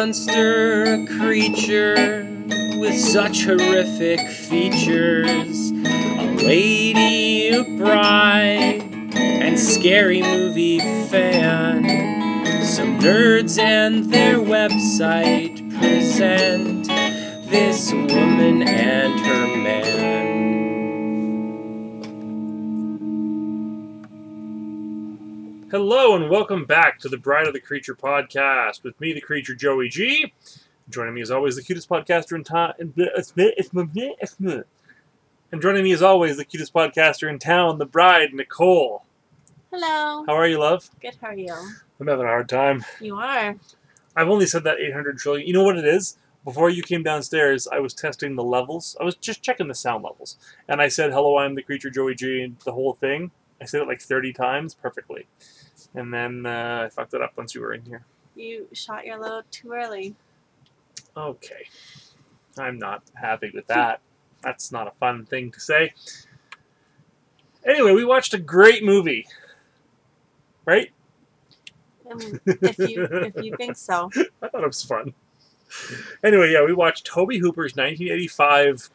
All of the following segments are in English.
monster, a creature with such horrific features. A lady, a bride, and scary movie fan. Some nerds and their website present this woman and Hello and welcome back to the Bride of the Creature podcast with me, the creature Joey G. Joining me as always, the cutest podcaster in town. And joining me as always, the cutest podcaster in town, the bride Nicole. Hello. How are you, love? Good. How are you? I'm having a hard time. You are. I've only said that 800 trillion. You know what it is? Before you came downstairs, I was testing the levels. I was just checking the sound levels, and I said, "Hello, I'm the creature Joey G," and the whole thing. I said it like 30 times perfectly, and then uh, I fucked it up once you were in here. You shot your load too early. Okay. I'm not happy with that. That's not a fun thing to say. Anyway, we watched a great movie. Right? Um, if you if you think so. I thought it was fun. Anyway, yeah, we watched Tobe Hooper's 1985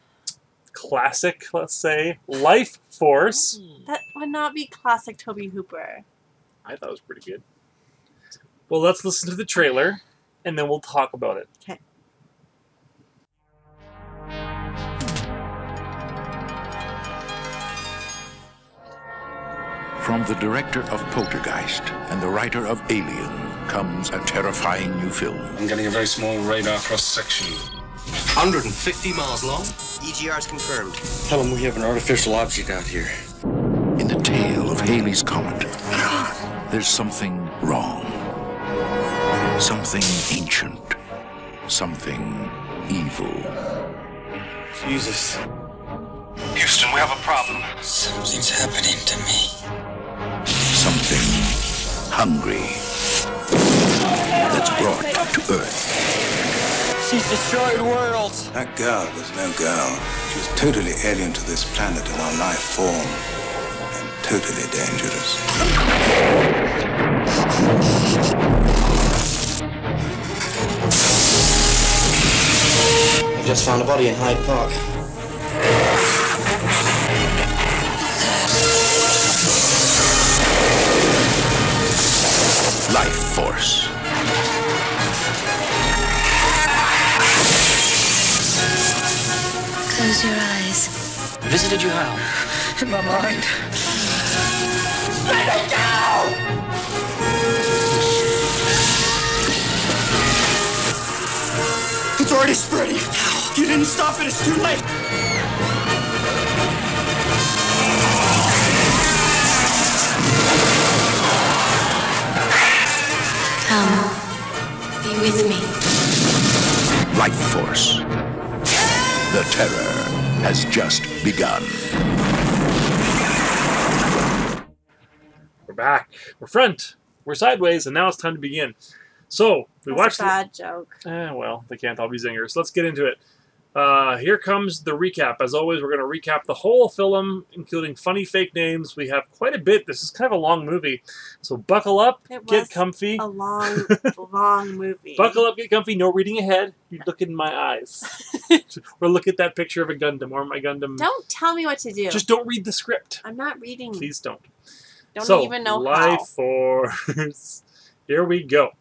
classic, let's say, Life Force. That would not be classic Tobe Hooper. I thought it was pretty good. Well, let's listen to the trailer and then we'll talk about it. Okay. From the director of Poltergeist and the writer of Alien comes a terrifying new film. I'm getting a very small radar cross section. 150 miles long. EGR's confirmed. Tell them we have an artificial object out here. In the tale of Halley's Comet, there's something wrong. Something ancient. Something evil. Jesus. Houston, we have a problem. Something's happening to me. Something hungry. That's brought to Earth. She's destroyed worlds. That girl was no girl. She was totally alien to this planet and our life form. And totally dangerous. I just found a body in Hyde Park. Life Force. Close your eyes. Visited you how? In my mind. It's already spreading. You didn't stop it. It's too late. Come. Be with me. Life Force. The terror has just begun. We're back. We're front. We're sideways, and now it's time to begin. So, we That's watched a bad joke. Eh, well, they can't all be zingers. Let's get into it. Uh, here comes the recap. As always, we're going to recap the whole film, including funny fake names. We have quite a bit. This is kind of a long movie. So buckle up, It get comfy. A long, long movie. Buckle up, get comfy. No reading ahead. You look in my eyes. or look at that picture of a Gundam or my Gundam. Don't tell me what to do. Just don't read the script. I'm not reading. Please don't. Don't so, even know Life how. Force. Here we go.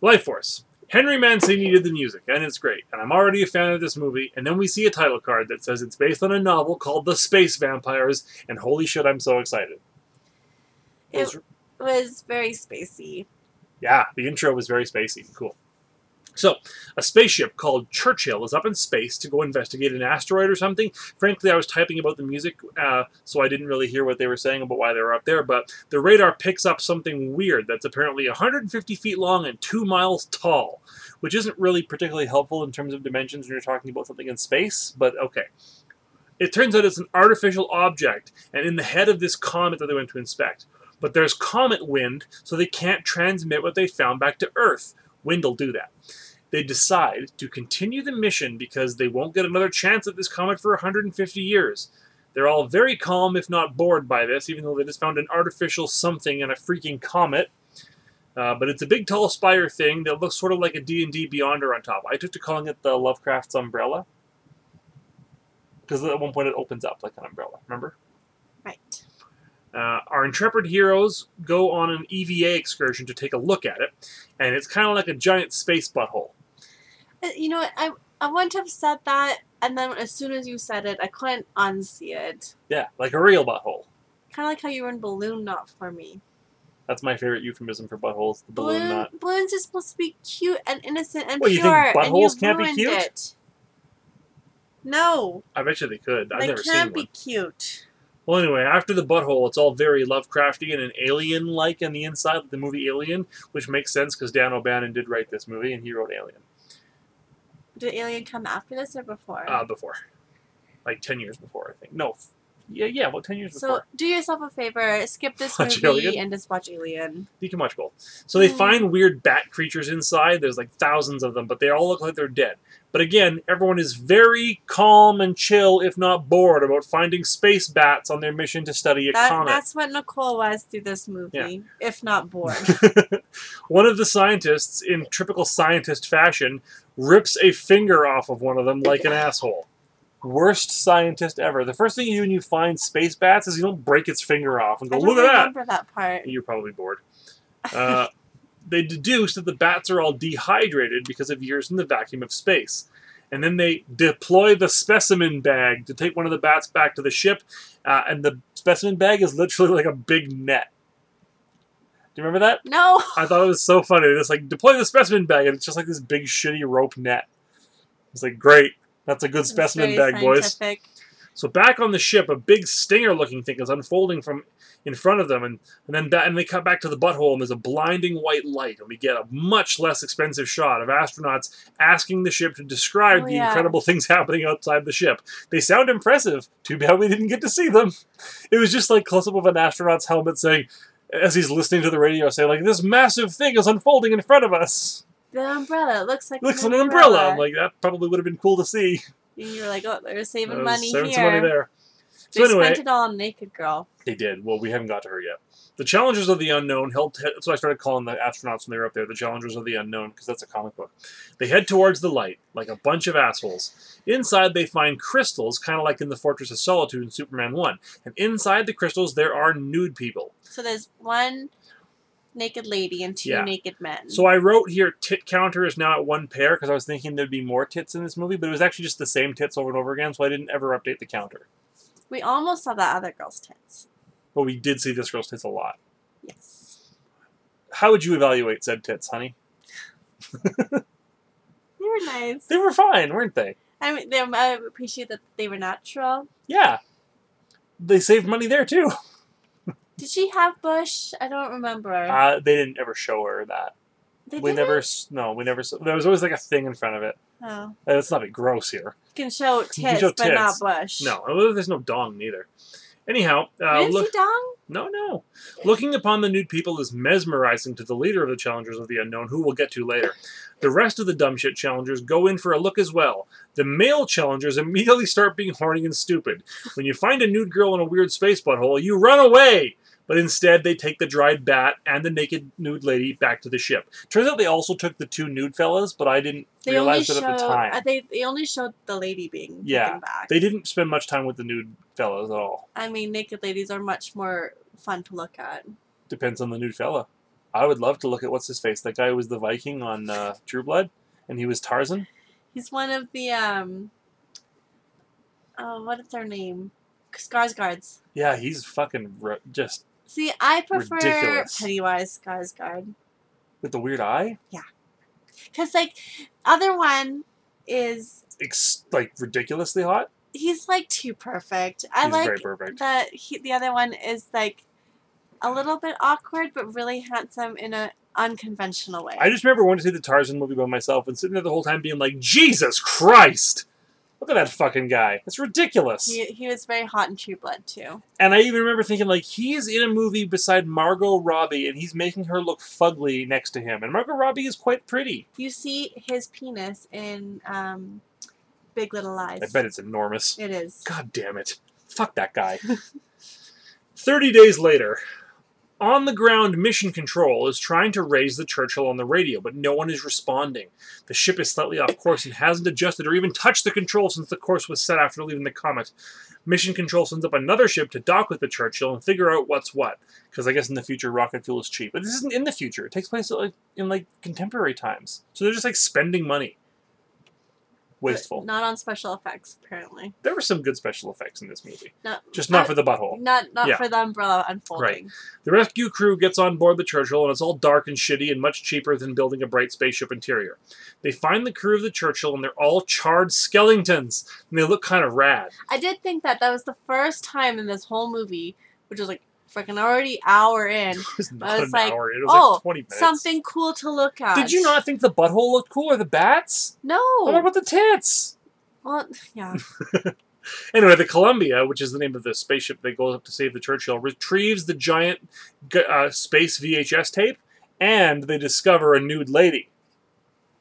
Lifeforce. Henry Mancini did the music, and it's great. And I'm already a fan of this movie. And then we see a title card that says it's based on a novel called The Space Vampires. And holy shit, I'm so excited. It Those- was very spacey. yeah, the intro was very spacey. Cool. So, a spaceship called Churchill is up in space to go investigate an asteroid or something. Frankly, I was typing about the music, uh, so I didn't really hear what they were saying about why they were up there, but the radar picks up something weird that's apparently 150 feet long and 2 miles tall, which isn't really particularly helpful in terms of dimensions when you're talking about something in space, but okay. It turns out it's an artificial object, and in the head of this comet that they went to inspect. But there's comet wind, so they can't transmit what they found back to Earth. Wind will do that. They decide to continue the mission because they won't get another chance at this comet for 150 years. They're all very calm, if not bored by this, even though they just found an artificial something in a freaking comet. Uh, but it's a big, tall spire thing that looks sort of like a D&D beholder on top. I took to calling it the Lovecraft's umbrella. Because at one point it opens up like an umbrella, remember? Right. Uh, our intrepid heroes go on an EVA excursion to take a look at it, and it's kind of like a giant space butthole. Uh, You know? I I wouldn't have said that, and then as soon as you said it, I couldn't unsee it. Yeah, like a real butthole. Kind of like how you ruined balloon knot for me. That's my favorite euphemism for buttholes, the balloon knot. balloons are supposed to be cute and innocent and What, you think pure, and you can't be ruined cute? it. No, I bet you they could. I've they never can't seen be cute. Well, anyway, after the butthole, it's all very Lovecraftian and alien-like on the inside, like the movie Alien, which makes sense because Dan O'Bannon did write this movie and he wrote Alien Did Alien come after this or before? uh, before, like ten years before, I think. No, f- yeah, yeah, well, ten years so before. So do yourself a favor, skip this Watch movie Alien? and just watch Alien. You can watch both. So they Mm. find weird bat creatures inside. There's like thousands of them, but they all look like they're dead. But again, everyone is very calm and chill, if not bored, about finding space bats on their mission to study a That, comet. that's what Nicole was through this movie, if not bored. one of the scientists, in typical scientist fashion, rips a finger off of one of them like an asshole. Worst scientist ever. The first thing you do when you find space bats is you don't break its finger off and go, I look don't at that. remember that part. You're probably bored. Uh, they deduce that the bats are all dehydrated because of years in the vacuum of space. And then they deploy the specimen bag to take one of the bats back to the ship. Uh, and the specimen bag is literally like a big net. Do you remember that? No, I thought it was so funny. It's like deploy the specimen bag, and it's just like this big shitty rope net. It's like great. That's a good specimen bag, boys. So back on the ship, a big stinger-looking thing is unfolding from in front of them, and, and then ba- and they cut back to the butthole, and there's a blinding white light, and we get a much less expensive shot of astronauts asking the ship to describe Oh, the yeah. incredible things happening outside the ship. They sound impressive. Too bad we didn't get to see them. It was just like close up of an astronaut's helmet saying, as he's listening to the radio, say like, "This massive thing is unfolding in front of us." The umbrella looks like Looks an like an umbrella. I'm like, that probably would have been cool to see. and you're like, oh, they're saving money saving here. some money there. They So anyway, spent it all on Naked Girl. They did. Well, we haven't got to her yet. The Challengers of the Unknown held. That's what I started calling the astronauts when they were up there. The Challengers of the Unknown, because that's a comic book. They head towards the light like a bunch of assholes. Inside, they find crystals, kind of like in the Fortress of Solitude in Superman One. And inside the crystals, there are nude people. So there's one naked lady and two Yeah. naked men. So I wrote here, tit counter is now at one pair because I was thinking there'd be more tits in this movie, but it was actually just the same tits over and over again, so I didn't ever update the counter. we almost saw that other girl's tits. But we did see this girl's tits a lot. Yes. How would you evaluate said tits, honey? They were nice. They were fine, weren't they? I mean, they, I appreciate that they were natural. Yeah. They saved money there too. Did she have bush? I don't remember. Uh, they didn't ever show her that. they we didn't? never. No, we never. There was always like a thing in front of it. Oh. Uh, Let's not be gross here. You can show You tits, can show but not bush. No, there's no dong neither. Anyhow, uh, look. dong? No, no. Looking upon the nude people is mesmerizing to the leader of the challengers of the unknown, who we'll get to later. The rest of the dumb shit challengers go in for a look as well. The male challengers immediately start being horny and stupid. When you find a nude girl in a weird space butthole, you run away! But instead, they take the dried bat and the naked nude lady back to the ship. Turns out they also took the two nude fellas, but I didn't They realize it showed. at the time. uh, they they only showed the lady being Yeah, taken back. They didn't spend much time with the nude fellas at all. I mean, naked ladies are much more fun to look at. Depends on the nude fella. I would love to look at what's his face. That guy was the Viking on uh, True Blood, and he was Tarzan. He's one of the um. Oh, what is their name? Skarsgårds. Yeah, he's fucking r- just See, I prefer Ridiculous. Pennywise Skarsgård with the weird eye. Yeah. Because like other one is Ex- like ridiculously hot. he's like too perfect. I He's like very perfect. that he, the other one is like a little bit awkward but really handsome in a unconventional way. I just remember wanting to see the Tarzan movie by myself and sitting there the whole time being like, Jesus Christ! Look at that fucking guy. It's ridiculous. he, he was very hot in True Blood too. And I even remember thinking, like, he's in a movie beside Margot Robbie and he's making her look fugly next to him. And Margot Robbie is quite pretty. You see his penis in um, Big Little Lies. I bet it's enormous. it is. God damn it. Fuck that guy. 30 days later, On the ground, Mission Control is trying to raise the Churchill on the radio, but no one is responding. The ship is slightly off course and hasn't adjusted or even touched the control since the course was set after leaving the comet. Mission Control sends up another ship to dock with the Churchill and figure out what's what. Because I guess in the future, rocket fuel is cheap. But this isn't in the future. It takes place in like contemporary times. So they're just like spending money. Wasteful. Not on special effects, apparently. There were some good special effects in this movie. Not, Just not uh, for the butthole. Not not Yeah. for the umbrella unfolding. Right. The rescue crew gets on board the Churchill, and it's all dark and shitty and much cheaper than building a bright spaceship interior. They find the crew of the Churchill, and they're all charred skeletons, and they look kind of rad. I did think that that was the first time in this whole movie, which was like freaking already hour in, It was not I was an like, hour. It was oh, like 20 minutes. something cool to look at. Did you not think the butthole looked cool or the bats? No. What about the tits? Well, yeah. Anyway, the Columbia, which is the name of the spaceship that goes up to save the Churchill, retrieves the giant uh, space VHS tape, and they discover a nude lady.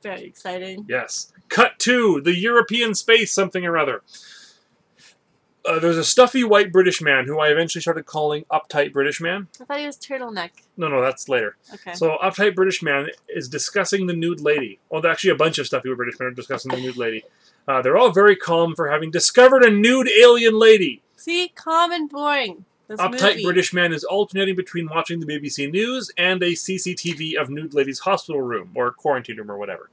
Very exciting. Yes. Cut to the European space something or other. Uh, there's a stuffy white British man who I eventually started calling uptight British man. I thought he was turtleneck. No, no, that's later. Okay. So uptight British man is discussing the nude lady. Well, actually, a bunch of stuffy British men are discussing the nude lady. Uh, they're all very calm for having discovered a nude alien lady. See, calm and boring. This Uptight movie. British man is alternating between watching the BBC News and a CCTV of nude lady's hospital room or quarantine room or whatever.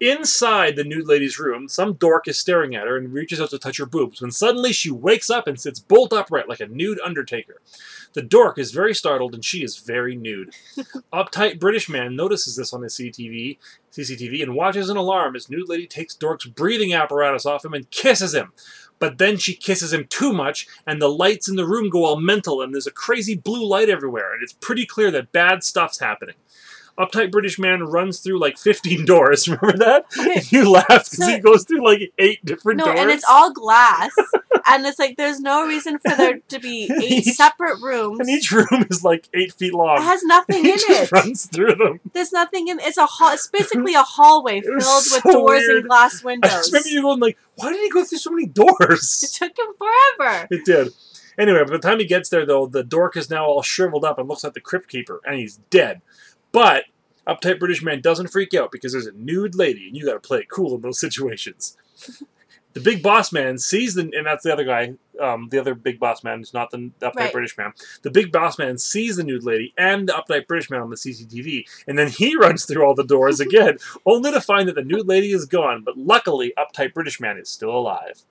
Inside the nude lady's room, some dork is staring at her and reaches out to touch her boobs when suddenly she wakes up and sits bolt upright like a nude undertaker. The dork is very startled and she is very nude. Uptight British man notices this on his CCTV, CCTV and watches in alarm as nude lady takes dork's breathing apparatus off him and kisses him. But then she kisses him too much, and the lights in the room go all mental, and there's a crazy blue light everywhere, and it's pretty clear that bad stuff's happening. Uptight British man runs through like 15 doors. Remember that? Okay. You laughed because So- he goes through like eight different No, doors. and it's all glass. and it's like there's no reason for there to be eight Each- separate rooms. and each room is like eight feet long. it has nothing he in just it. runs through them. There's nothing in. It's a hall. It's basically a hallway filled was with doors weird. and glass windows. I just remember you going like, why did he go through so many doors? It took him forever. It did. Anyway, by the time he gets there, though, the dork is now all shriveled up and looks like the crypt keeper, and he's dead. But uptight British man doesn't freak out because there's a nude lady, and you got to play it cool in those situations. the big boss man sees the, and that's the other guy, um, the other big boss man is not the, uptight Right. British man. The big boss man sees the nude lady and the uptight British man on the CCTV, and then he runs through all the doors again, only to find that the nude lady is gone. But luckily, uptight British man is still alive.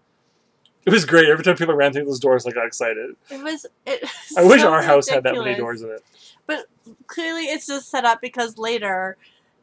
It was great. Every time people ran through those doors, I got excited. It was. It was I wish so our house had that many doors in it. But clearly, it's just set up because later.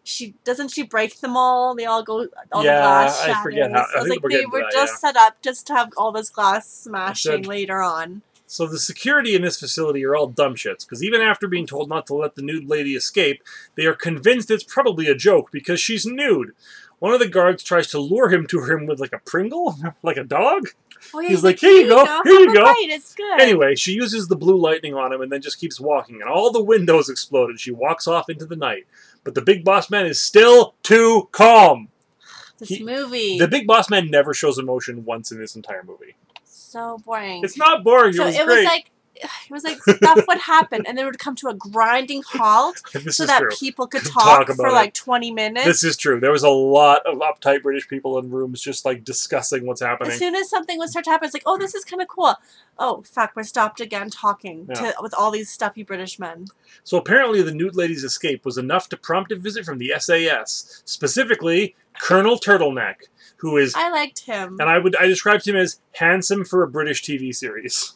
She doesn't she break them all? They all go all Yeah, the glass I shatters. forget how- I I was like they were that, just yeah. set up just to have all this glass smashing later on. So the security in this facility are all dumb shits, because even after being told not to let the nude lady escape, they are convinced it's probably a joke because she's nude. One of the guards tries to lure him to him with like a Pringle, like a dog. Oh, yeah, He's like, "Here you go, here you go." It's good. Anyway, she uses the blue lightning on him and then just keeps walking, and all the windows explode, and she walks off into the night. But the big boss man is still too calm. this he- movie The big boss man never shows emotion once in this entire movie. so boring. It's not boring. so it was it great. was like it was like stuff would happen and then it would come to a grinding halt so that true. people could Talk talk, for it. like 20 minutes. This is true. There was a lot of uptight British people in rooms just like discussing what's happening. as soon as something would start to happen, it's like, oh, this is kind of cool. Oh, fuck, we're stopped again talking Yeah. to, with all these stuffy British men. So apparently, the nude lady's escape was enough to prompt a visit from the SAS, specifically Colonel Turtleneck, who is, I liked him. and I would I described him as handsome for a British TV series.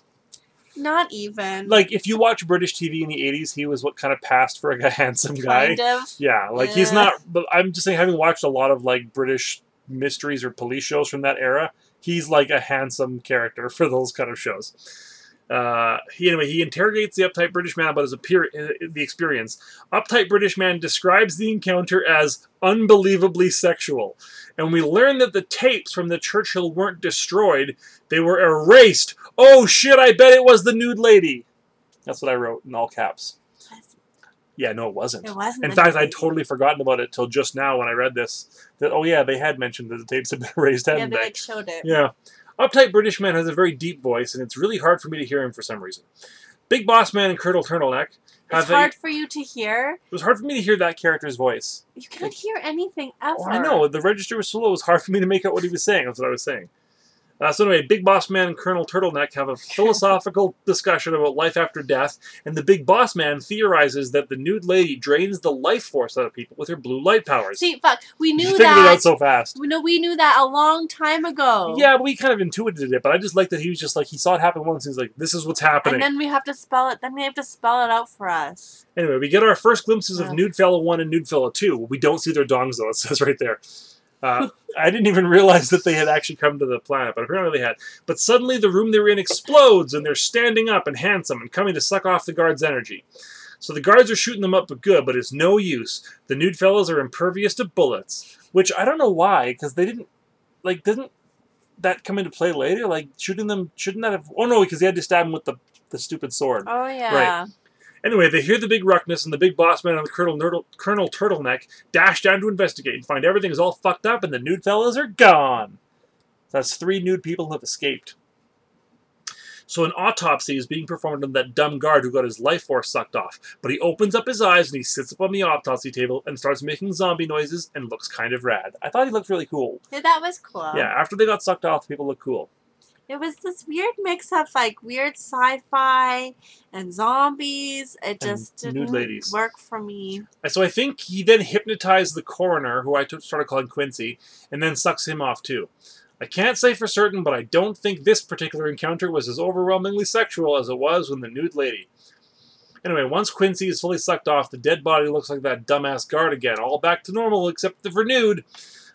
Not even. Like if you watch British TV in the '80s, he was what kind of passed for like a handsome guy. kind of. Yeah, like he's not. But I'm just saying, having watched a lot of like British mysteries or police shows from that era, he's like a handsome character for those kind of shows. Uh, he, anyway, he interrogates the uptight British man about his appear- uh, the experience. Uptight British man describes the encounter as unbelievably sexual, and we learn that the tapes from the Churchill weren't destroyed; they were erased. Oh shit! I bet it was the nude lady. That's what I wrote in all caps. Yeah, no, it wasn't. It wasn't. In fact. I'd totally forgotten about it till just now when I read this. That oh yeah, they had mentioned that the tapes had been erased, Yeah, hadn't they they? like showed it. Yeah. Uptight British man has a very deep voice, and it's really hard for me to hear him for some reason. Big Boss Man and Colonel Turtleneck have It's they- hard for you to hear. it was hard for me to hear that character's voice. You can't hear anything ever. Oh, I know the register was so low. It was hard for me to make out what he was saying. That's what I was saying. Uh, so anyway, Big Boss Man and Colonel Turtleneck have a philosophical discussion about life after death, and the Big Boss Man theorizes that the nude lady drains the life force out of people with her blue light powers. See, fuck, we you knew figured that. it out so fast. we know we knew that a long time ago. Yeah, we kind of intuited it, but I just like that he was just like he saw it happen once. And he's like, "This is what's happening." And then we have to spell it. Then we have to spell it out for us. Anyway, we get our first glimpses of. Nude Fella 1 and Nude Fella 2. We don't see their dongs, though. It says right there. Uh, I didn't even realize that they had actually come to the planet, but apparently they had. But suddenly the room they were in explodes, and they're standing up and handsome and coming to suck off the guards' energy. So the guards are shooting them up but good, but it's no use. The nude fellows are impervious to bullets, which I don't know why, because they didn't, like, didn't that come into play later? Like, shooting them, shouldn't that have, oh no, because they had to stab them with the, the stupid sword. Oh yeah. Anyway, they hear the big ruckus and the big boss man and the Colonel, Colonel Turtleneck dash down to investigate and find everything is all fucked up and the nude fellas are gone. That's three nude people who have escaped. So an autopsy is being performed on that dumb guard who got his life force sucked off. But he opens up his eyes and he sits up on the autopsy table and starts making zombie noises and looks kind of rad. I thought he looked really cool. Yeah, that was cool. Yeah, after they got sucked off, people look cool. It was this weird mix of like weird sci-fi and zombies. It just nude didn't ladies. work for me. And so I think he then hypnotized the coroner, who I started calling Quincy, and then sucks him off too. I can't say for certain, but I don't think this particular encounter was as overwhelmingly sexual as it was with the nude lady. Anyway, once Quincy is fully sucked off, the dead body looks like that dumbass guard again, all back to normal except for nude.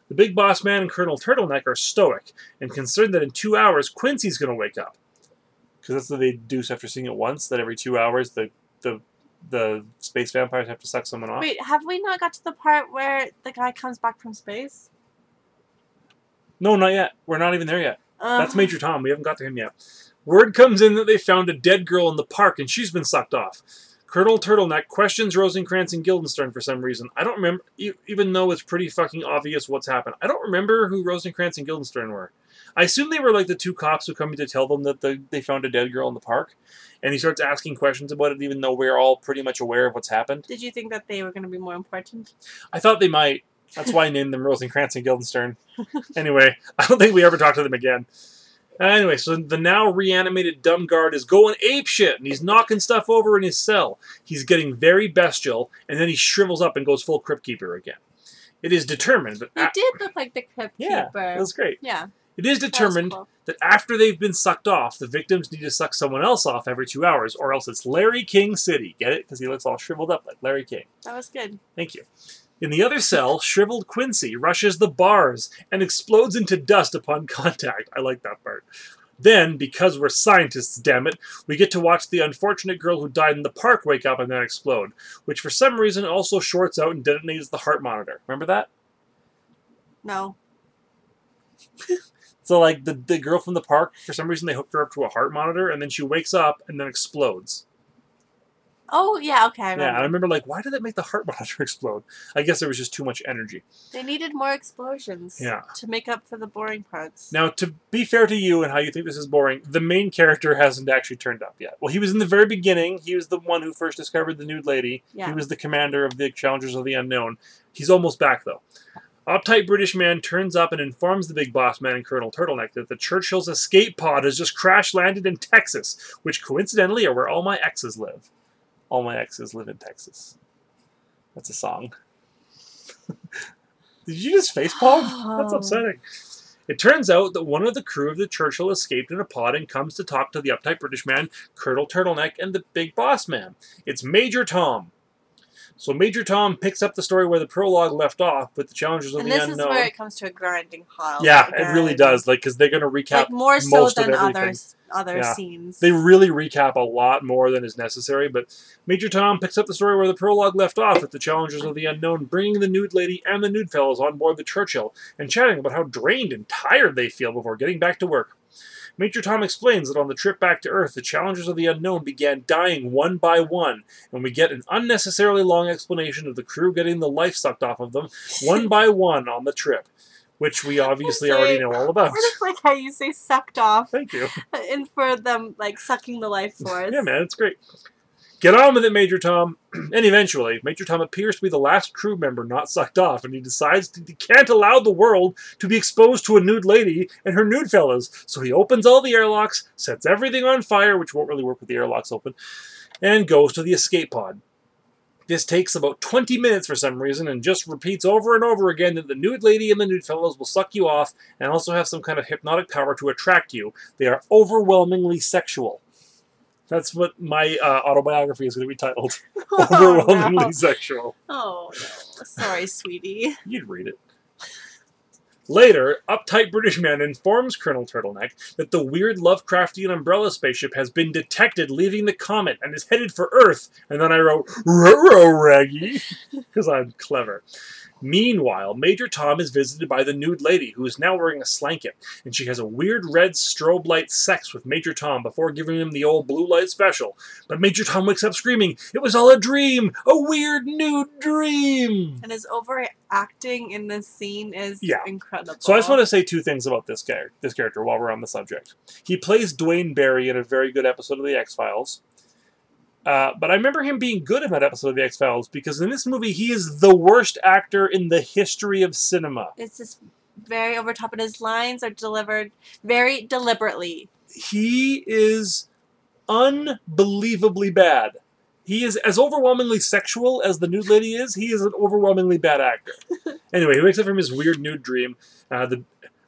The big boss man and Colonel Turtleneck are stoic and concerned that in two hours Quincy's going to wake up. Because that's what they deduce after seeing it once, that every two hours the, the, the space vampires have to suck someone off. Wait, have we not got to the part where the guy comes back from space? No, not yet. We're not even there yet. That's Major Tom. We haven't got to him yet. Word comes in that they found a dead girl in the park and she's been sucked off. Colonel Turtleneck questions Rosencrantz and Guildenstern for some reason. I don't remember, even though it's pretty fucking obvious what's happened. I don't remember who Rosencrantz and Guildenstern were. I assume they were like the two cops who come in to tell them that the, they found a dead girl in the park. And he starts asking questions about it, even though we're all pretty much aware of what's happened. Did you think that they were going to be more important? I thought they might. That's why I named them Rosencrantz and Guildenstern. anyway, I don't think we ever talked to them again. Anyway, so the now reanimated dumb guard is going ape shit, and he's knocking stuff over in his cell. He's getting very bestial, and then he shrivels up and goes full Crypt Keeper again. It is determined that He did look like the Crypt yeah, Keeper. it was great. yeah. It is that determined cool. that after they've been sucked off, the victims need to suck someone else off every two hours, or else it's Larry King City. Get it? Because he looks all shriveled up like Larry King. That was good. Thank you. In the other cell, shriveled Quincy rushes the bars and explodes into dust upon contact. I like that part. Then, because we're scientists, damn it, we get to watch the unfortunate girl who died in the park wake up and then explode, which for some reason also shorts out and detonates the heart monitor. Remember that? No. So, like, the, the girl from the park, for some reason, they hooked her up to a heart monitor, and then she wakes up and then explodes. Oh yeah. Okay. I remember. Yeah, I remember, like, why did that make the heart monitor explode? I guess there was just too much energy. They needed more explosions. Yeah. To make up for the boring parts. Now, to be fair to you and how you think this is boring, the main character hasn't actually turned up yet. Well, he was in the very beginning. He was the one who first discovered the nude lady. Yeah. He was the commander of the Challengers of the Unknown. He's almost back, though. Uptight British man turns up and informs the big boss man and Colonel Turtleneck that the Churchill's escape pod has just crash landed in Texas, which coincidentally are where all my exes live. All my exes live in Texas. That's a song. Did you just facepalm? That's Oh. upsetting. It turns out that one of the crew of the Churchill escaped in a pod and comes to talk to the uptight British man, Colonel Turtleneck, and the big boss man. It's Major Tom. So Major Tom picks up the story where the prologue left off with the challenges of And the this Unknown. is where it comes to a grinding halt. yeah, again. it really does. Like, because they're going to recap Like more so than everything. other other Yeah. scenes. They really recap a lot more than is necessary, but Major Tom picks up the story where the prologue left off with the challenges of the Unknown bringing the nude lady and the nude fellows on board the Churchill and chatting about how drained and tired they feel before getting back to work. Major Tom explains that on the trip back to Earth, the Challengers of the Unknown began dying one by one, and we get an unnecessarily long explanation of the crew getting the life sucked off of them one by one on the trip, which we obviously already know all about. I just like how you say sucked off Thank you. and for them like sucking the life force. Yeah, man, it's great. Get on with it, Major Tom. and eventually, Major Tom appears to be the last crew member not sucked off, and he decides that he can't allow the world to be exposed to a nude lady and her nude fellas. So he opens all the airlocks, sets everything on fire, which won't really work with the airlocks open, and goes to the escape pod. This takes about 20 minutes for some reason and just repeats over and over again that the nude lady and the nude fellows will suck you off and also have some kind of hypnotic power to attract you. They are overwhelmingly sexual. That's what my uh, autobiography is going to be titled. overwhelmingly Oh, no. sexual. Oh no. Sorry, sweetie. You'd read it. Later, uptight British man informs Colonel Turtleneck that the weird Lovecraftian umbrella spaceship has been detected leaving the comet and is headed for Earth. And then I wrote, Ruh Raggy, because I'm clever. Meanwhile, Major Tom is visited by the nude lady, who is now wearing a slanket, and she has a weird red strobe light sex with Major Tom before giving him the old blue light special. But Major Tom wakes up screaming, It was all a dream! A weird nude dream! And his overacting in this scene is Yeah. incredible. So I just want to say two things about this character. This character, while we're on the subject, he plays Duane Barry in a very good episode of the X Files. Uh, but I remember him being good in that episode of the X Files because in this movie he is the worst actor in the history of cinema. It's just very over top, and his lines are delivered very deliberately. He is unbelievably bad. He is as overwhelmingly sexual as the nude lady is. He is an overwhelmingly bad actor. anyway, he wakes up from his weird nude dream. Uh, the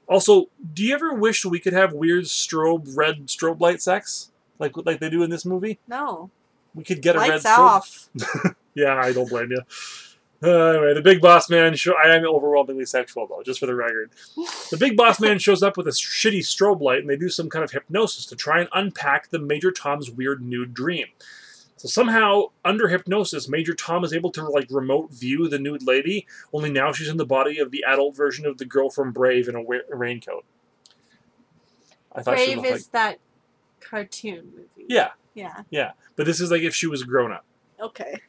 also, do you ever wish we could have weird strobe red strobe light sex like like they do in this movie? No, We could get a lights red off. Yeah, I don't blame you. Uh, anyway, the big boss man. Show, I am overwhelmingly sexual though, just for the record. The big boss man shows up with a shitty strobe light, and they do some kind of hypnosis to try and unpack the Major Tom's weird nude dream. So somehow, under hypnosis, Major Tom is able to like remote view the nude lady. Only now she's in the body of the adult version of the girl from Brave in a wa- raincoat. I thought she Brave looked like is that cartoon movie. yeah, Yeah. yeah. But this is like if she was grown up. Okay.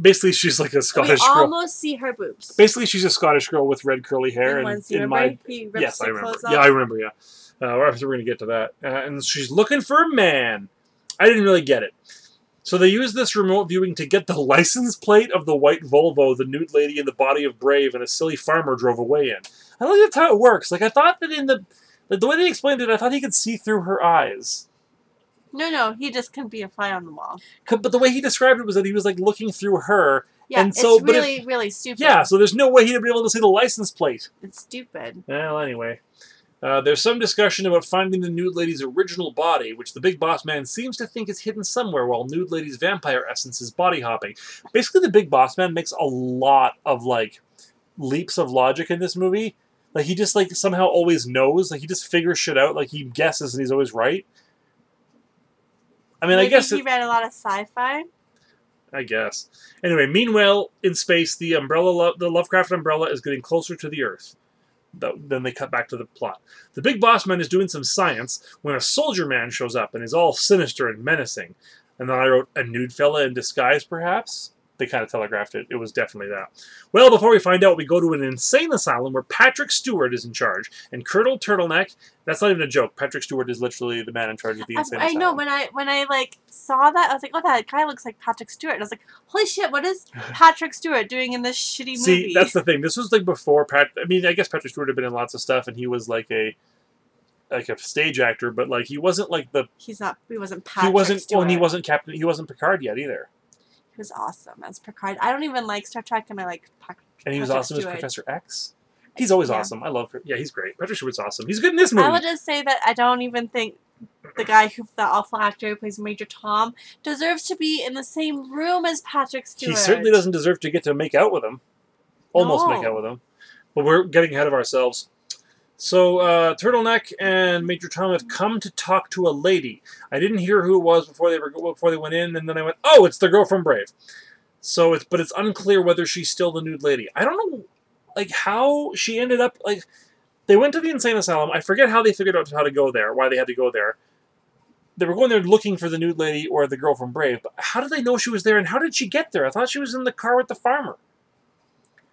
Basically, she's like a we Scottish girl. I almost see her boobs. Basically, she's a Scottish girl with red curly hair. And scene, in my yes, I remember. Yeah. I remember. Yeah, uh, we're we're gonna get to that. Uh, and she's looking for a man. I didn't really get it. So they use this remote viewing to get the license plate of the white Volvo the nude lady in the body of Brave and a silly farmer drove away in. I don't think that's how it works. Like I thought that in the the, the way they explained it, I thought he could see through her eyes. No, no, he just can be a fly on the wall. But the way he described it was that he was like looking through her. Yeah, And so- it's but if- really, really stupid. Yeah, so there's no way he'd be able to see the license plate. It's stupid. Well, anyway. Uh, there's some discussion about finding the nude lady's original body, which the big boss man seems to think is hidden somewhere while nude lady's vampire essence is body hopping. Basically, the big boss man makes a lot of like leaps of logic in this movie. Like he just like somehow always knows. Like he just figures shit out. Like he guesses and he's always right. I mean, I guess he read a lot of sci-fi. I guess. Anyway, meanwhile, in space, the umbrella, the Lovecraft umbrella, is getting closer to the Earth. Th- Then they cut back to the plot. The big boss man is doing some science when a soldier man shows up and is all sinister and menacing. And then I wrote a nude fella in disguise, perhaps. They kind of telegraphed it. It was definitely that. Well, before we find out, we go to an insane asylum where Patrick Stewart is in charge, and Colonel Turtleneck. That's not even a joke. Patrick Stewart is literally the man in charge of the insane I asylum. I know when I when I like saw that, I was like, "Oh, that guy looks like Patrick Stewart." And I was like, "Holy shit, what is Patrick Stewart doing in this shitty movie?" See, that's the thing. This was like before Pat. I mean, I guess Patrick Stewart had been in lots of stuff, and he was like a like a stage actor, but like he wasn't like the He's not. He wasn't Patrick he wasn't Stewart. well, and he wasn't Captain. He wasn't Picard yet either, He was awesome as Picard. I don't even like Star Trek, and I like Pac- and he was Patrick awesome Stewart. as Professor X. He's always Yeah. awesome. I love. her. Yeah, he's great. Patrick Stewart's awesome. He's good in this movie. I will just say that I don't even think the guy who the awful actor who plays Major Tom deserves to be in the same room as Patrick Stewart. he certainly doesn't deserve to get to make out with him. Almost make out with him, but we're getting ahead of ourselves. So uh, Turtleneck and Major Tom have come to talk to a lady. I didn't hear who it was before they were before they went in, and then I went, "Oh, it's the girl from Brave." So it's but it's unclear whether she's still the nude lady. I don't know, like how she ended up like. They went to the insane asylum. I forget how they figured out how to go there. Why they had to go there. They were going there looking for the nude lady or the girl from Brave. But how did they know she was there, and how did she get there? I thought she was in the car with the farmer.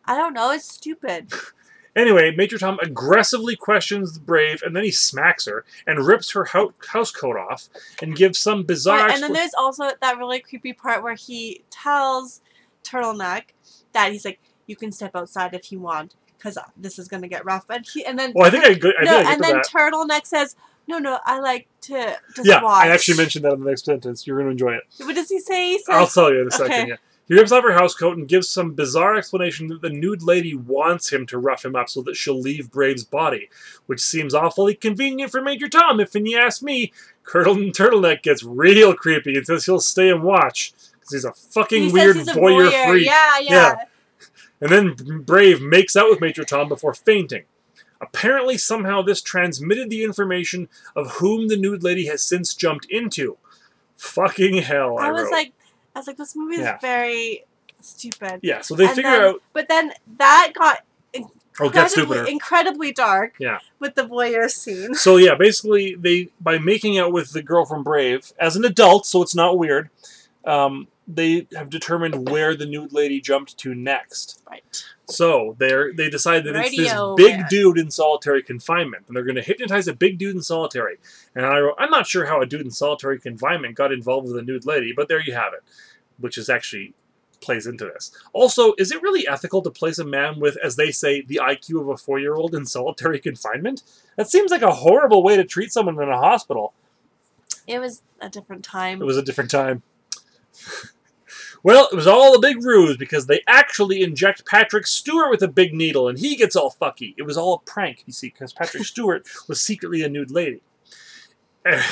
I don't know. It's stupid. Anyway, Major Tom aggressively questions the Brave, and then he smacks her and rips her hou- house coat off and gives some bizarre. But- and then there's also that really creepy part where he tells Turtleneck that he's like, "You can step outside if you want, because this is gonna get rough." And he and then well, I think I, go- I, no, think I and then that. Turtleneck says, "No, no, I like to just yeah, watch." I actually mentioned that in the next sentence. You're going to enjoy it. What does he say? He says, I'll tell you in a second. Okay. Yeah. He rips off her house coat and gives some bizarre explanation that the nude lady wants him to rough him up so that she'll leave Brave's body, which seems awfully convenient for Major Tom. If you ask me, Turtle Turtleneck gets real creepy and says he'll stay and watch because he's a fucking he weird he's a voyeur, voyeur. freak. Yeah, yeah. Yeah. And then Brave makes out with Major Tom before fainting. Apparently, somehow, this transmitted the information of whom the nude lady has since jumped into. Fucking hell! I, I was wrote. like, I was like, this movie is Yeah. very stupid. yeah. So they And figure then- out. But then that got Oh, incredibly, stupider. incredibly dark Yeah. with the voyeur scene. So yeah, basically, they by making out with the girl from Brave as an adult, so it's not weird. Um, they have determined where the nude lady jumped to next. Right. So they're they decide that it's this big man. dude in solitary confinement, and they're going to hypnotize a big dude in solitary. And I, wrote, I'm not sure how a dude in solitary confinement got involved with a nude lady, but there you have it, which is actually plays into this. Also, is it really ethical to place a man with, as they say, the IQ of a four-year-old in solitary confinement? That seems like a horrible way to treat someone in a hospital. It was a different time. It was a different time. well, it was all a big ruse because they actually inject Patrick Stewart with a big needle and he gets all fucky. It was all a prank, you see, because Patrick Stewart was secretly a nude lady.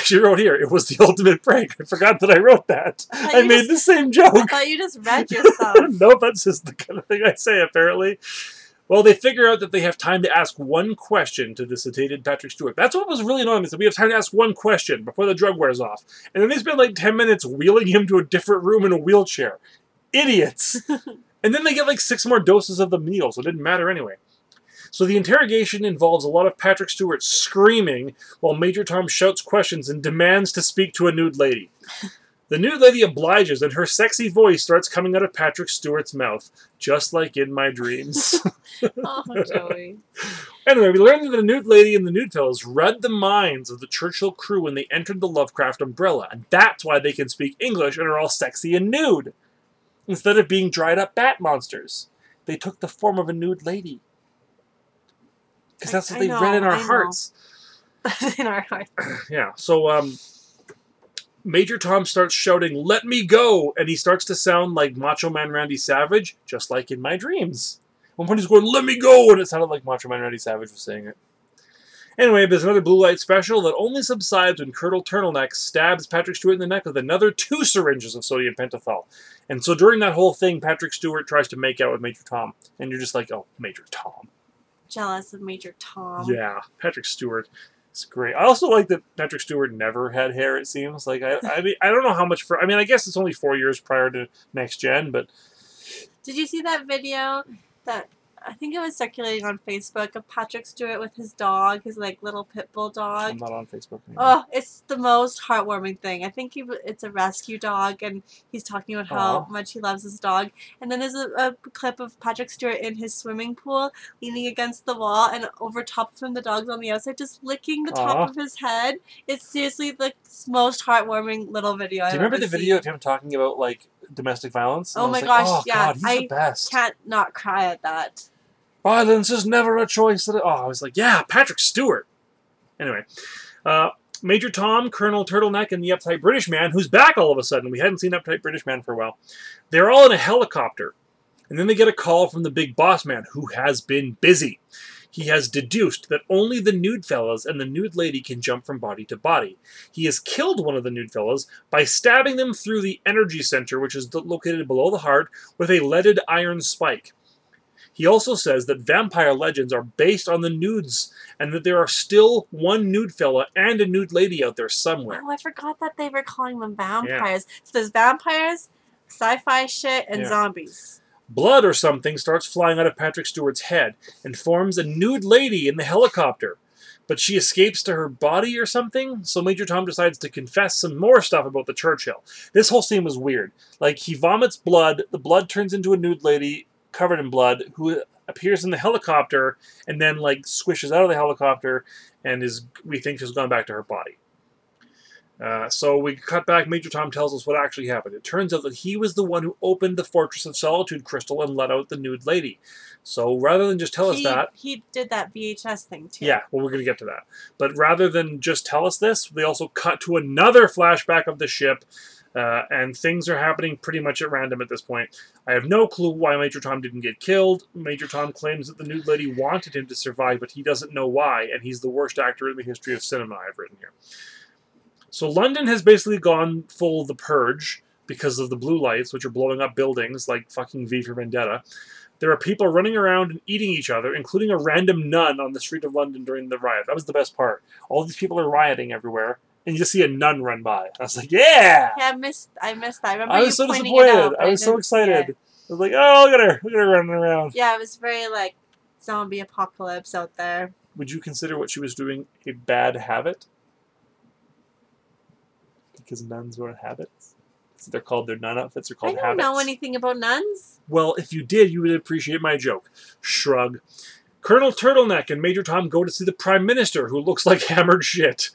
She wrote here, it was the ultimate prank. I forgot that I wrote that. I I made just- the same joke. I thought you just read yourself. no, that's just the kind of thing I say, apparently. Well, they figure out that they have time to ask one question to the sedated Patrick Stewart. That's what was really annoying, is that we have time to ask one question before the drug wears off. And then they spend like 10 minutes wheeling him to a different room in a wheelchair. Idiots! and then they get like six more doses of the meal, so it didn't matter anyway. So the interrogation involves a lot of Patrick Stewart screaming while Major Tom shouts questions and demands to speak to a nude lady. The nude lady obliges, and her sexy voice starts coming out of Patrick Stewart's mouth, just like in my dreams. oh, Joey. anyway, we learned that the nude lady and the nude fellows read the minds of the Churchill crew when they entered the Lovecraft umbrella, and that's why they can speak English and are all sexy and nude. Instead of being dried up bat monsters, they took the form of a nude lady. Because that's what I they know, read in our I hearts. in our hearts. Yeah. So um Major Tom starts shouting, "Let me go!" and he starts to sound like Macho Man Randy Savage, just like in my dreams. One point he's going, "Let me go!" and it sounded like Macho Man Randy Savage was saying it. Anyway, there's another blue light special that only subsides when Colonel Turtleneck stabs Patrick Stewart in the neck with another two syringes of sodium pentothal. And so during that whole thing, Patrick Stewart tries to make out with Major Tom, and you're just like, "Oh, Major Tom." Jealous of Major Tom. Yeah, Patrick Stewart. It's great. I also like that Patrick Stewart never had hair. It seems like I, I mean, I don't know how much for. I mean, I guess it's only four years prior to next gen, but Did you see that video that I think it was circulating on Facebook of Patrick Stewart with his dog, his like little pit bull dog. I'm not on Facebook anymore. Oh, it's the most heartwarming thing. I think he, it's a rescue dog, and he's talking about how Aw. much he loves his dog. And then there's a, a clip of Patrick Stewart in his swimming pool, leaning against the wall, and over top of him, the dog's on the outside, just licking the top of his head. It's seriously the most heartwarming little video. Do I've you remember ever the video seen. of him talking about like domestic violence? And Oh my like, gosh, oh, yeah, God, he's I the best. Can't not cry at that. Violence is never a choice. That oh, I was like, yeah, Patrick Stewart. Anyway, uh, Major Tom, Colonel Turtleneck, and the uptight British man, who's back all of a sudden. We hadn't seen uptight British man for a while. They're all in a helicopter, and then they get a call from the big boss man, who has been busy. He has deduced that only the nude fellas and the nude lady can jump from body to body. He has killed one of the nude fellas by stabbing them through the energy center, which is located below the heart, with a leaded iron spike. He also says that vampire legends are based on the nudes and that there are still one nude fella and a nude lady out there somewhere. Oh, I forgot that they were calling them vampires. So there's vampires, sci-fi shit, and Yeah. zombies. Blood or something starts flying out of Patrick Stewart's head and forms a nude lady in the helicopter. But she escapes to her body or something, so Major Tom decides to confess some more stuff about the Churchill. This whole scene was weird. Like, he vomits blood, the blood turns into a nude lady covered in blood, who appears in the helicopter and then like squishes out of the helicopter and is we think has gone back to her body. Uh, so we cut back. Major Tom tells us what actually happened. It turns out that he was the one who opened the Fortress of Solitude crystal and let out the nude lady. So rather than just tell us that, he did that VHS thing too. yeah, well, we're going to get to that. But rather than just tell us this, they also cut to another flashback of the ship, uh, and things are happening pretty much at random at this point. I have no clue why Major Tom didn't get killed. Major Tom claims that the nude lady wanted him to survive, but he doesn't know why, and he's the worst actor in the history of cinema, I've written here. So London has basically gone full the purge because of the blue lights, which are blowing up buildings like fucking V for Vendetta. There are people running around and eating each other, including a random nun on the street of London during the riot. That was the best part. All these people are rioting everywhere, and you just see a nun run by. I was like, yeah! Yeah, I missed. I missed that. I remember I you was so disappointed. Out, but I was so excited. it. I was like, oh, look at her. Look at her running around. Yeah, it was very like zombie apocalypse out there. Would you consider what she was doing a bad habit? Because nuns wear habits? So they're called their nun outfits. I called don't habits. know anything about nuns. Well, if you did, you would appreciate my joke. Shrug. Colonel Turtleneck and Major Tom go to see the Prime Minister, who looks like hammered shit.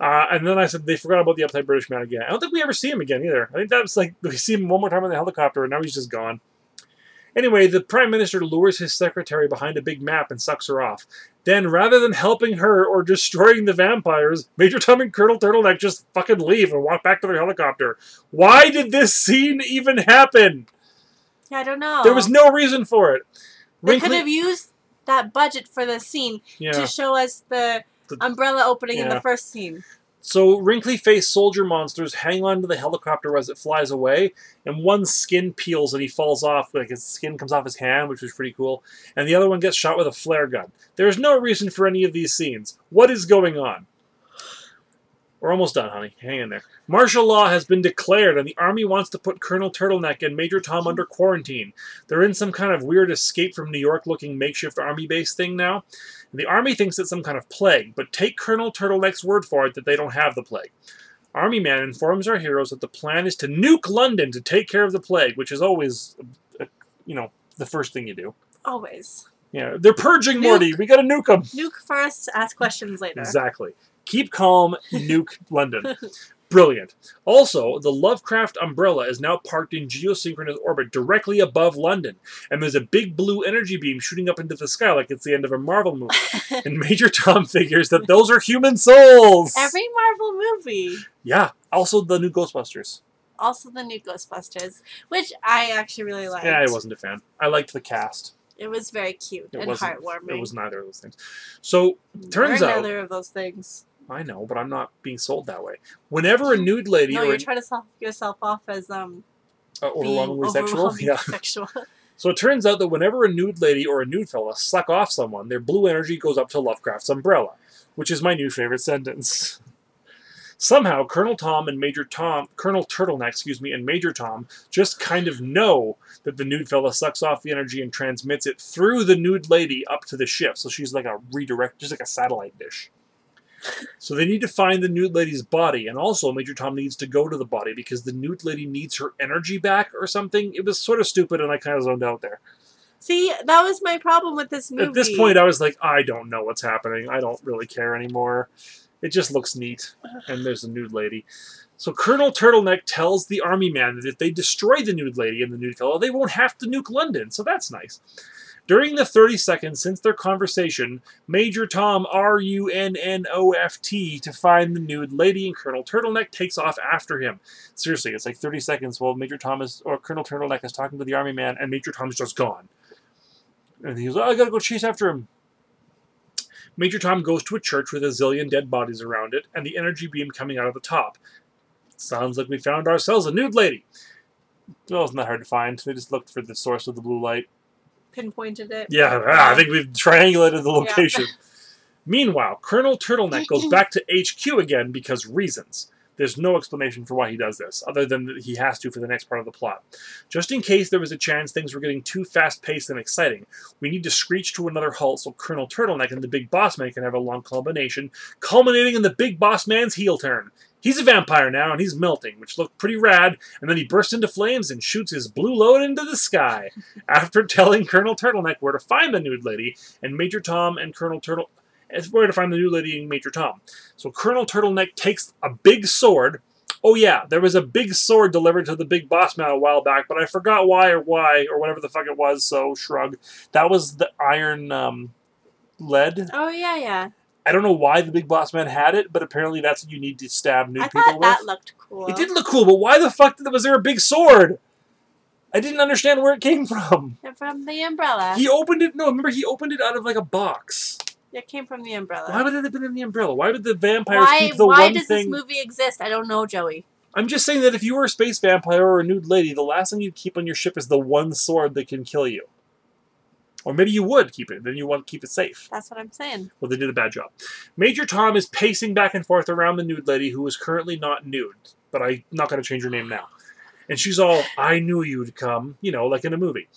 Uh, and then I said they forgot about the uptight British man again. I don't think we ever see him again either. I think that was like we see him one more time on the helicopter, and now he's just gone. Anyway, the Prime Minister lures his secretary behind a big map and sucks her off. Then, rather than helping her or destroying the vampires, Major Tom and Colonel Turtleneck just fucking leave and walk back to their helicopter. Why did this scene even happen? Yeah, I don't know. There was no reason for it. They Wrinkly- could have used that budget for the scene Yeah. to show us the, The- umbrella opening in the first scene. So wrinkly faced soldier monsters hang on to the helicopter as it flies away, and one skin peels and he falls off, like his skin comes off his hand, which was pretty cool, and the other one gets shot with a flare gun. There is no reason for any of these scenes. What is going on? We're almost done, honey. Hang in there. Martial law has been declared, and the army wants to put Colonel Turtleneck and Major Tom under quarantine. They're in some kind of weird escape from New York looking makeshift army base thing now. And the army thinks it's some kind of plague, but take Colonel Turtleneck's word for it that they don't have the plague. Army Man informs our heroes that the plan is to nuke London to take care of the plague, which is always, uh, you know, the first thing you do. Always. Yeah, they're purging Nuke. Morty. We gotta nuke them. Nuke first, ask questions later. Exactly. Keep calm, nuke London. Brilliant. Also, the Lovecraft umbrella is now parked in geosynchronous orbit directly above London, and there's a big blue energy beam shooting up into the sky like it's the end of a Marvel movie. and Major Tom figures that those are human souls. Every Marvel movie. yeah. Also, the new Ghostbusters. Also the new Ghostbusters, which I actually really liked. Yeah, I wasn't a fan. I liked the cast. It was very cute It and heartwarming. It was neither of those things. So turns out, neither of those things. I know, but I'm not being sold that way. Whenever a nude lady No, you're an trying to self yourself off as um uh, being overwhelmingly sexual, yeah. sexual. So it turns out that whenever a nude lady or a nude fella suck off someone, their blue energy goes up to Lovecraft's umbrella, which is my new favorite sentence. Somehow, Colonel Tom and Major Tom, Colonel Turtleneck, excuse me, and Major Tom just kind of know that the nude fella sucks off the energy and transmits it through the nude lady up to the ship. So she's like a redirect, just like a satellite dish. So they need to find the nude lady's body, and also Major Tom needs to go to the body because the nude lady needs her energy back or something. It was sort of stupid, and I kind of zoned out there. See, that was my problem with this movie. At this point, I was like, I don't know what's happening. I don't really care anymore. It just looks neat, and there's a nude lady. So Colonel Turtleneck tells the army man that if they destroy the nude lady and the nude fellow, they won't have to nuke London. So that's nice. During the 30 seconds since their conversation, Major Tom R U N N O F T to find the nude lady, and Colonel Turtleneck takes off after him. Seriously, it's like 30 seconds while Major Tom or Colonel Turtleneck is talking to the army man, and Major Tom's just gone. And he's like, oh, I gotta go chase after him. Major Tom goes to a church with a zillion dead bodies around it, and the energy beam coming out of the top. Sounds like we found ourselves a nude lady. Well, it's not that hard to find. They just looked for the source of the blue light. Pinpointed it. Yeah, ah, I think we've triangulated the location. Meanwhile, Colonel Turtleneck goes back to HQ again because reasons. There's no explanation for why he does this, other than that he has to for the next part of the plot. Just in case there was a chance things were getting too fast paced and exciting, we need to screech to another halt so Colonel Turtleneck and the Big Boss Man can have a long combination, culminating in the Big Boss Man's heel turn. He's a vampire now, and he's melting, which looked pretty rad. And then he bursts into flames and shoots his blue load into the sky. After telling Colonel Turtleneck where to find the nude lady, and Major Tom and Colonel Turtle, where to find the nude lady and Major Tom. So Colonel Turtleneck takes a big sword. Oh yeah, there was a big sword delivered to the big boss man a while back, but I forgot why or why or whatever the fuck it was. So shrug. That was the iron um, lead. Oh yeah, yeah. I don't know why the big boss man had it, but apparently that's what you need to stab nude I people thought that with. looked cool. It did look cool, but why the fuck did, was there a big sword? I didn't understand where it came from. From the umbrella. He opened it. No, remember he opened it out of like a box. It came from the umbrella. Why would it have been in the umbrella? Why would the vampires why, keep the why one does thing? this movie exist? I don't know, Joey. I'm just saying that if you were a space vampire or a nude lady, the last thing you'd keep on your ship is the one sword that can kill you. Or maybe you would keep it. Then you want to keep it safe. That's what I'm saying. Well, they did a bad job. Major Tom is pacing back and forth around the nude lady who is currently not nude, but I'm not going to change her name now. And she's all, I knew you'd come, you know, like in a movie.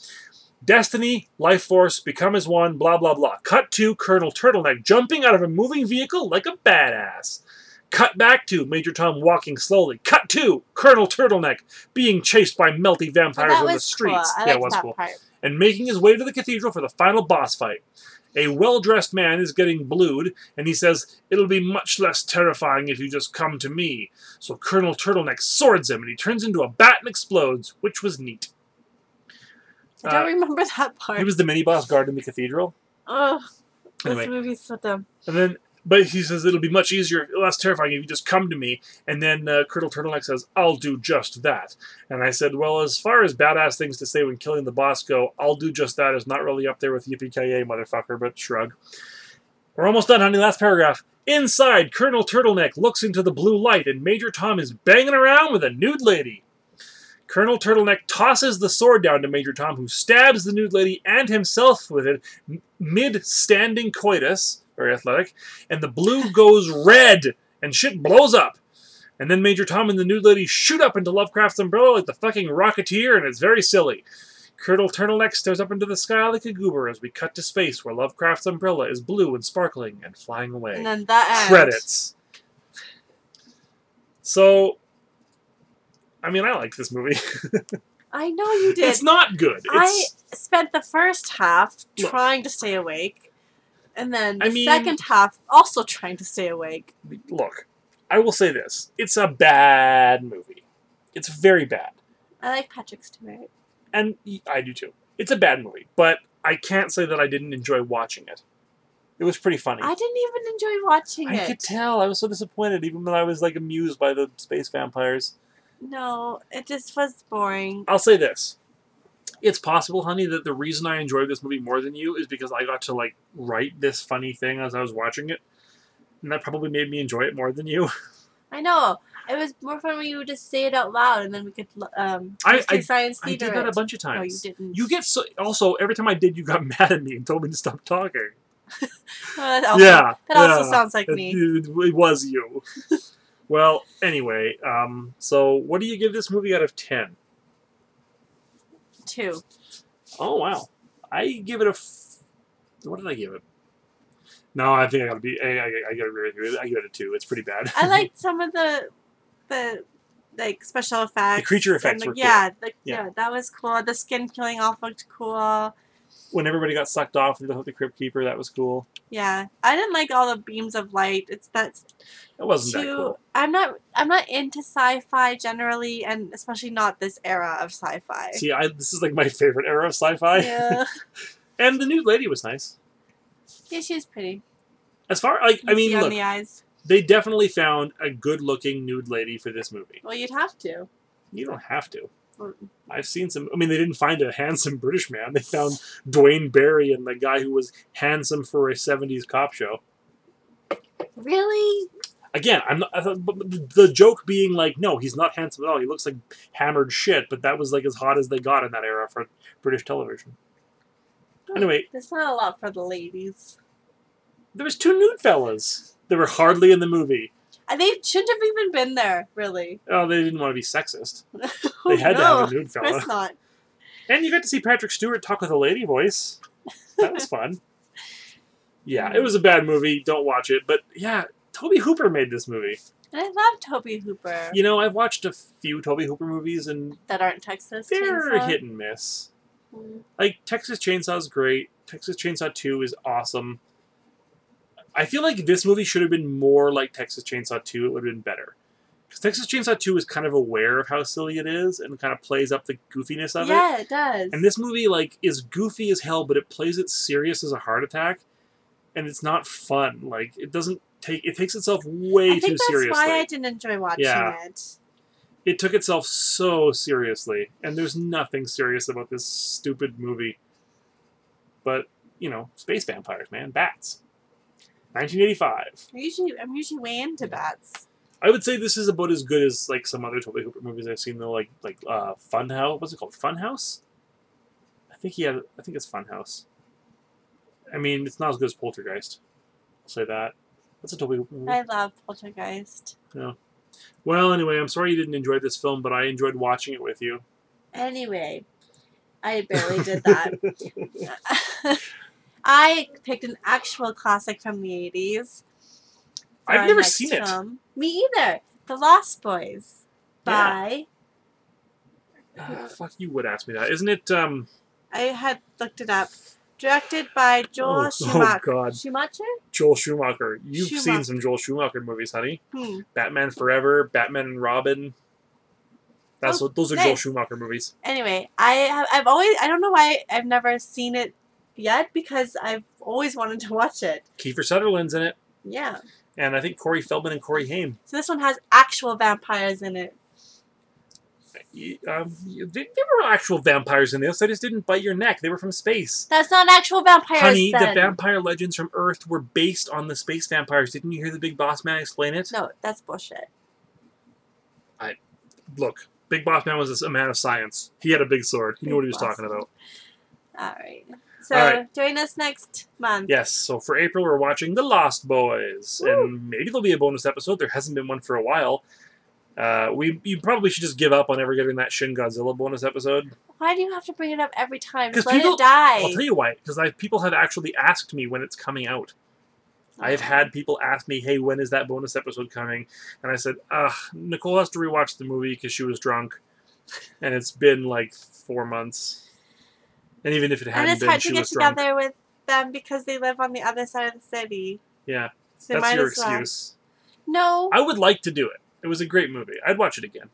Destiny, life force, become as one, blah, blah, blah. Cut to Colonel Turtleneck jumping out of a moving vehicle like a badass. Cut back to Major Tom walking slowly. Cut to Colonel Turtleneck being chased by melty vampires on the streets. cool. Yeah, it was cool part. And making his way to the cathedral for the final boss fight. A well dressed man is getting blued, and he says, It'll be much less terrifying if you just come to me. So Colonel Turtleneck swords him, and he turns into a bat and explodes, which was neat. I don't Uh, remember that part. He was the mini boss guard in the cathedral. Ugh, this Anyway. movie's so dumb. And then, but he says it'll be much easier, less terrifying if you just come to me. And then uh, Colonel Turtleneck says, "I'll do just that." And I said, "Well, as far as badass things to say when killing the boss go, I'll do just that is not really up there with yippee motherfucker." But shrug. We're almost done, honey. Last paragraph. Inside, Colonel Turtleneck looks into the blue light, and Major Tom is banging around with a nude lady. Colonel Turtleneck tosses the sword down to Major Tom, who stabs the nude lady and himself with it mid standing coitus, very athletic, and the blue goes red and shit blows up. And then Major Tom and the nude lady shoot up into Lovecraft's umbrella like the fucking Rocketeer, and it's very silly. Colonel Turtleneck stares up into the sky like a goober as we cut to space where Lovecraft's umbrella is blue and sparkling and flying away. And then that ends. Credits. So, I mean, I like this movie. I know you did. it's not good. I spent the first half Look. trying to stay awake, and then the I mean- second half also trying to stay awake. look, I will say this: it's a bad movie. It's very bad, I like Patrick Stewart. and I do too. It's a bad movie, but I can't say that I didn't enjoy watching it. It was pretty funny. I didn't even enjoy watching I it. I could tell. I was so disappointed, even when I was like amused by the space vampires. No, it just was boring. I'll say this. It's possible, honey, that the reason I enjoyed this movie more than you is because I got to like write this funny thing as I was watching it. And that probably made me enjoy it more than you. I know. It was more fun when you would just say it out loud, and then we could um. I- I- science I did that a bunch of times. No, you didn't. You get so also every time I did, you got mad at me and told me to stop talking. Oh, that also, yeah, That also yeah. sounds like It- me. It, it was you. well, anyway, um, so what do you give this movie out of ten? Two. Oh wow, I give it a. F- what did I give it? No, I think I gotta be. I, I, I gotta agree with you. I give it a two. It's pretty bad. I liked some of the the like special effects. The creature effects the- were cool. yeah, Yeah. yeah, that was cool. The skin killing off looked cool. When everybody got sucked off into the crypt keeper, that was cool. Yeah, I didn't like all the beams of light. It's that's That wasn't too. that cool. I'm not. I'm not into sci-fi generally, and especially not this era of sci-fi. See, I this is like my favorite era of sci-fi. yeah, and the nude lady was nice. yeah, she's pretty. As far like I mean, look, the eyes. they definitely found a good-looking nude lady for this movie. Well, you'd have to. You don't have to. I've seen some. I mean, they didn't find a handsome British man. They found Duane Barry and the guy who was handsome for a '70s cop show. Really? Again, I'm not. I thought- The joke being like, no, he's not handsome at all. He looks like hammered shit. But that was like as hot as they got in that era for British television. Anyway, There's not a lot for the ladies. there was two nude fellas. They were hardly in the movie. And they shouldn't have even been there, really. Oh, they didn't want to be sexist. They had to no, have a nude Of fella. course not. And you got to see Patrick Stewart talk with a lady voice. That was fun. yeah, it was a bad movie. Don't watch it. But yeah, Tobe Hooper made this movie. I love Tobe Hooper You know, I've watched a few Tobe Hooper movies, and that aren't Texas. they're Chainsaw. hit and miss. Mm. Like Texas Chainsaw is great. Texas Chainsaw Two is awesome. I feel like this movie should have been more like Texas Chainsaw Two. It would have been better. Because Texas Chainsaw Two is kind of aware of how silly it is and kind of plays up the goofiness of it. Yeah, it does. And this movie like is goofy as hell, but it plays it serious as a heart attack, and it's not fun. Like it doesn't take it takes itself way too seriously. I think too that's seriously. why I didn't enjoy watching Yeah. it. It took itself so seriously, and there's nothing serious about this stupid movie. But you know, space vampires, man, bats. 1985. I usually, I'm usually way into bats. I would say this is about as good as like some other Tobe Hooper movies I've seen. Though, like like uh, Funhouse. What's it called? Funhouse. I think he had. I think it's Funhouse. I mean, it's not as good as Poltergeist. I'll say that. That's a Tobe Hooper movie. I love Poltergeist. Yeah. Well, anyway, I'm sorry you didn't enjoy this film, but I enjoyed watching it with you. Anyway, I barely did that. I picked an actual classic from the 80s. I've never seen it. film. Me either. The Lost Boys by. Ah, fuck, you would ask me that, isn't it? Um, I had looked it up. Directed by Joel Oh, oh, Schumacher. God. Schumacher? Joel Schumacher. You've seen some Joel Schumacher movies, honey. Hmm. Batman Forever, Batman and Robin. That's Oh, what, those are Joel. Schumacher movies. Anyway, I have I've always I don't know why I've never seen it yet because I've always wanted to watch it. Kiefer Sutherland's in it, Yeah. and I think Corey Feldman and Corey Haim. So this one has actual vampires in it. Um, there were actual vampires in this. They just didn't bite your neck. They were from space. That's not actual vampires. Honey, the vampire legends from Earth were based on the space vampires. Didn't you hear the big boss man explain it? No, that's bullshit. I Look, Big Boss Man was a man of science. He had a big sword. He knew what he was Boss talking about. All right. So right. join us next month. Yes, so for April, we're watching The Lost Boys. Woo. And maybe there'll be a bonus episode. There hasn't been one for a while. Uh, we You probably should just give up on ever getting that Shin Godzilla bonus episode. Why do you have to bring it up every time? Just let people- it die. I'll tell you why. Because people have actually asked me when it's coming out. I have had people ask me, hey, when is that bonus episode coming? And I said, ugh, Nicole has to rewatch the movie because she was drunk. And it's been like four months. And even if it and hadn't it's been, hard to get was drunk. together with them because they live on the other side of the city. Yeah, So that's your as well. excuse. No, I would like to do it. It was a great movie. I'd watch it again.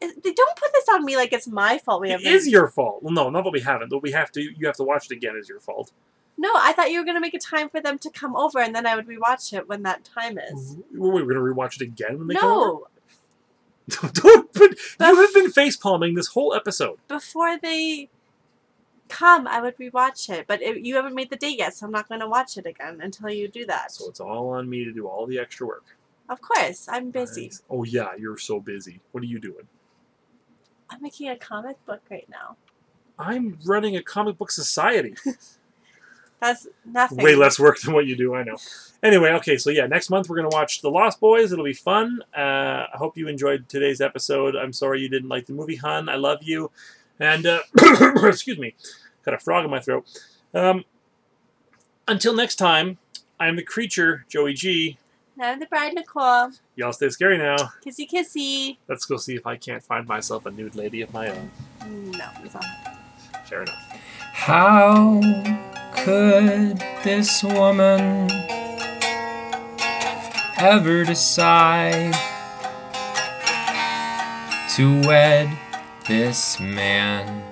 it- they don't put this on me like it's my fault. We haven't. is your fault. Well, no, not that we haven't. But we have to. You have to watch it again. Is your fault. No, I thought you were gonna make a time for them to come over, and then I would rewatch it when that time is. We're, we're gonna rewatch it again when they come over. No, Don't. But you have been face palming this whole episode. before they come, I would rewatch it. But it, you haven't made the date yet, so I'm not gonna watch it again until you do that. So it's all on me to do all the extra work. Of course, I'm busy. Nice. Oh yeah, you're so busy. What are you doing? I'm making a comic book right now. I'm running a comic book society. That's nothing. Way less work than what you do. I know. Anyway, okay, so yeah, next month we're gonna watch The Lost Boys. It'll be fun. Uh, I hope you enjoyed today's episode. I'm sorry you didn't like the movie, Hun. I love you. And uh, excuse me, got a frog in my throat. Um, until next time, I'm the creature, Joey G. And I'm the bride, Nicole. Y'all stay scary now. Kissy kissy. Let's go see if I can't find myself a nude lady of my own. No, it's not. Fair enough. How could this woman ever decide to wed this man?